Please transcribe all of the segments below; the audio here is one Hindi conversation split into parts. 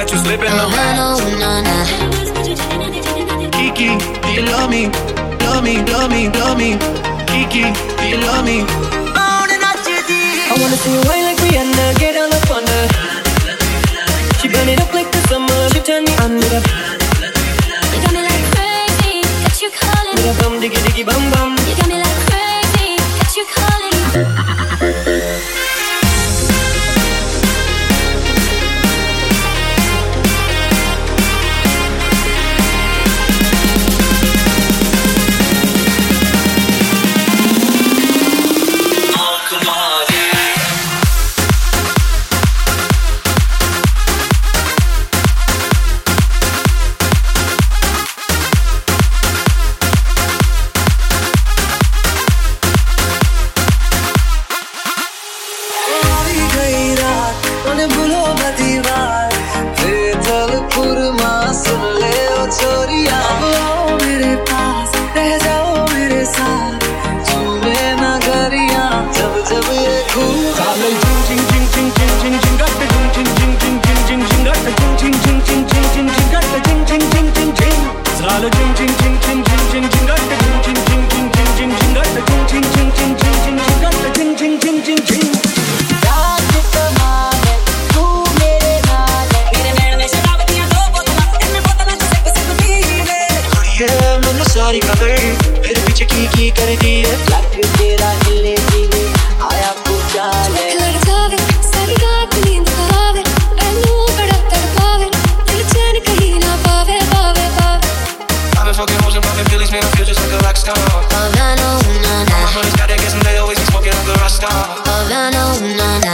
catch you slipping. No, no, no, no. Kiki, do you love me? Love me, love me, love me. Kiki, do you love me? I wanna see you wine like Rihanna, get on the corner. She burn it up like the summer, she turn me under. nobody right. सारी पकड़ फिर पीछे की की कर दी है लग तेरा हिलने जीने आया पूछा All I know, na na. My money's got that gas and they always smoking up the rasta. All I know, na na.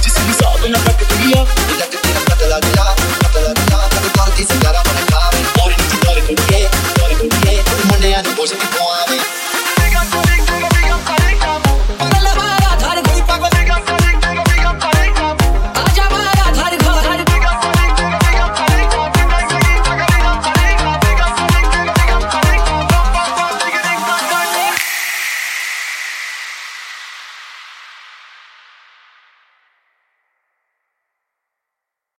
Just be me enough, I could be up.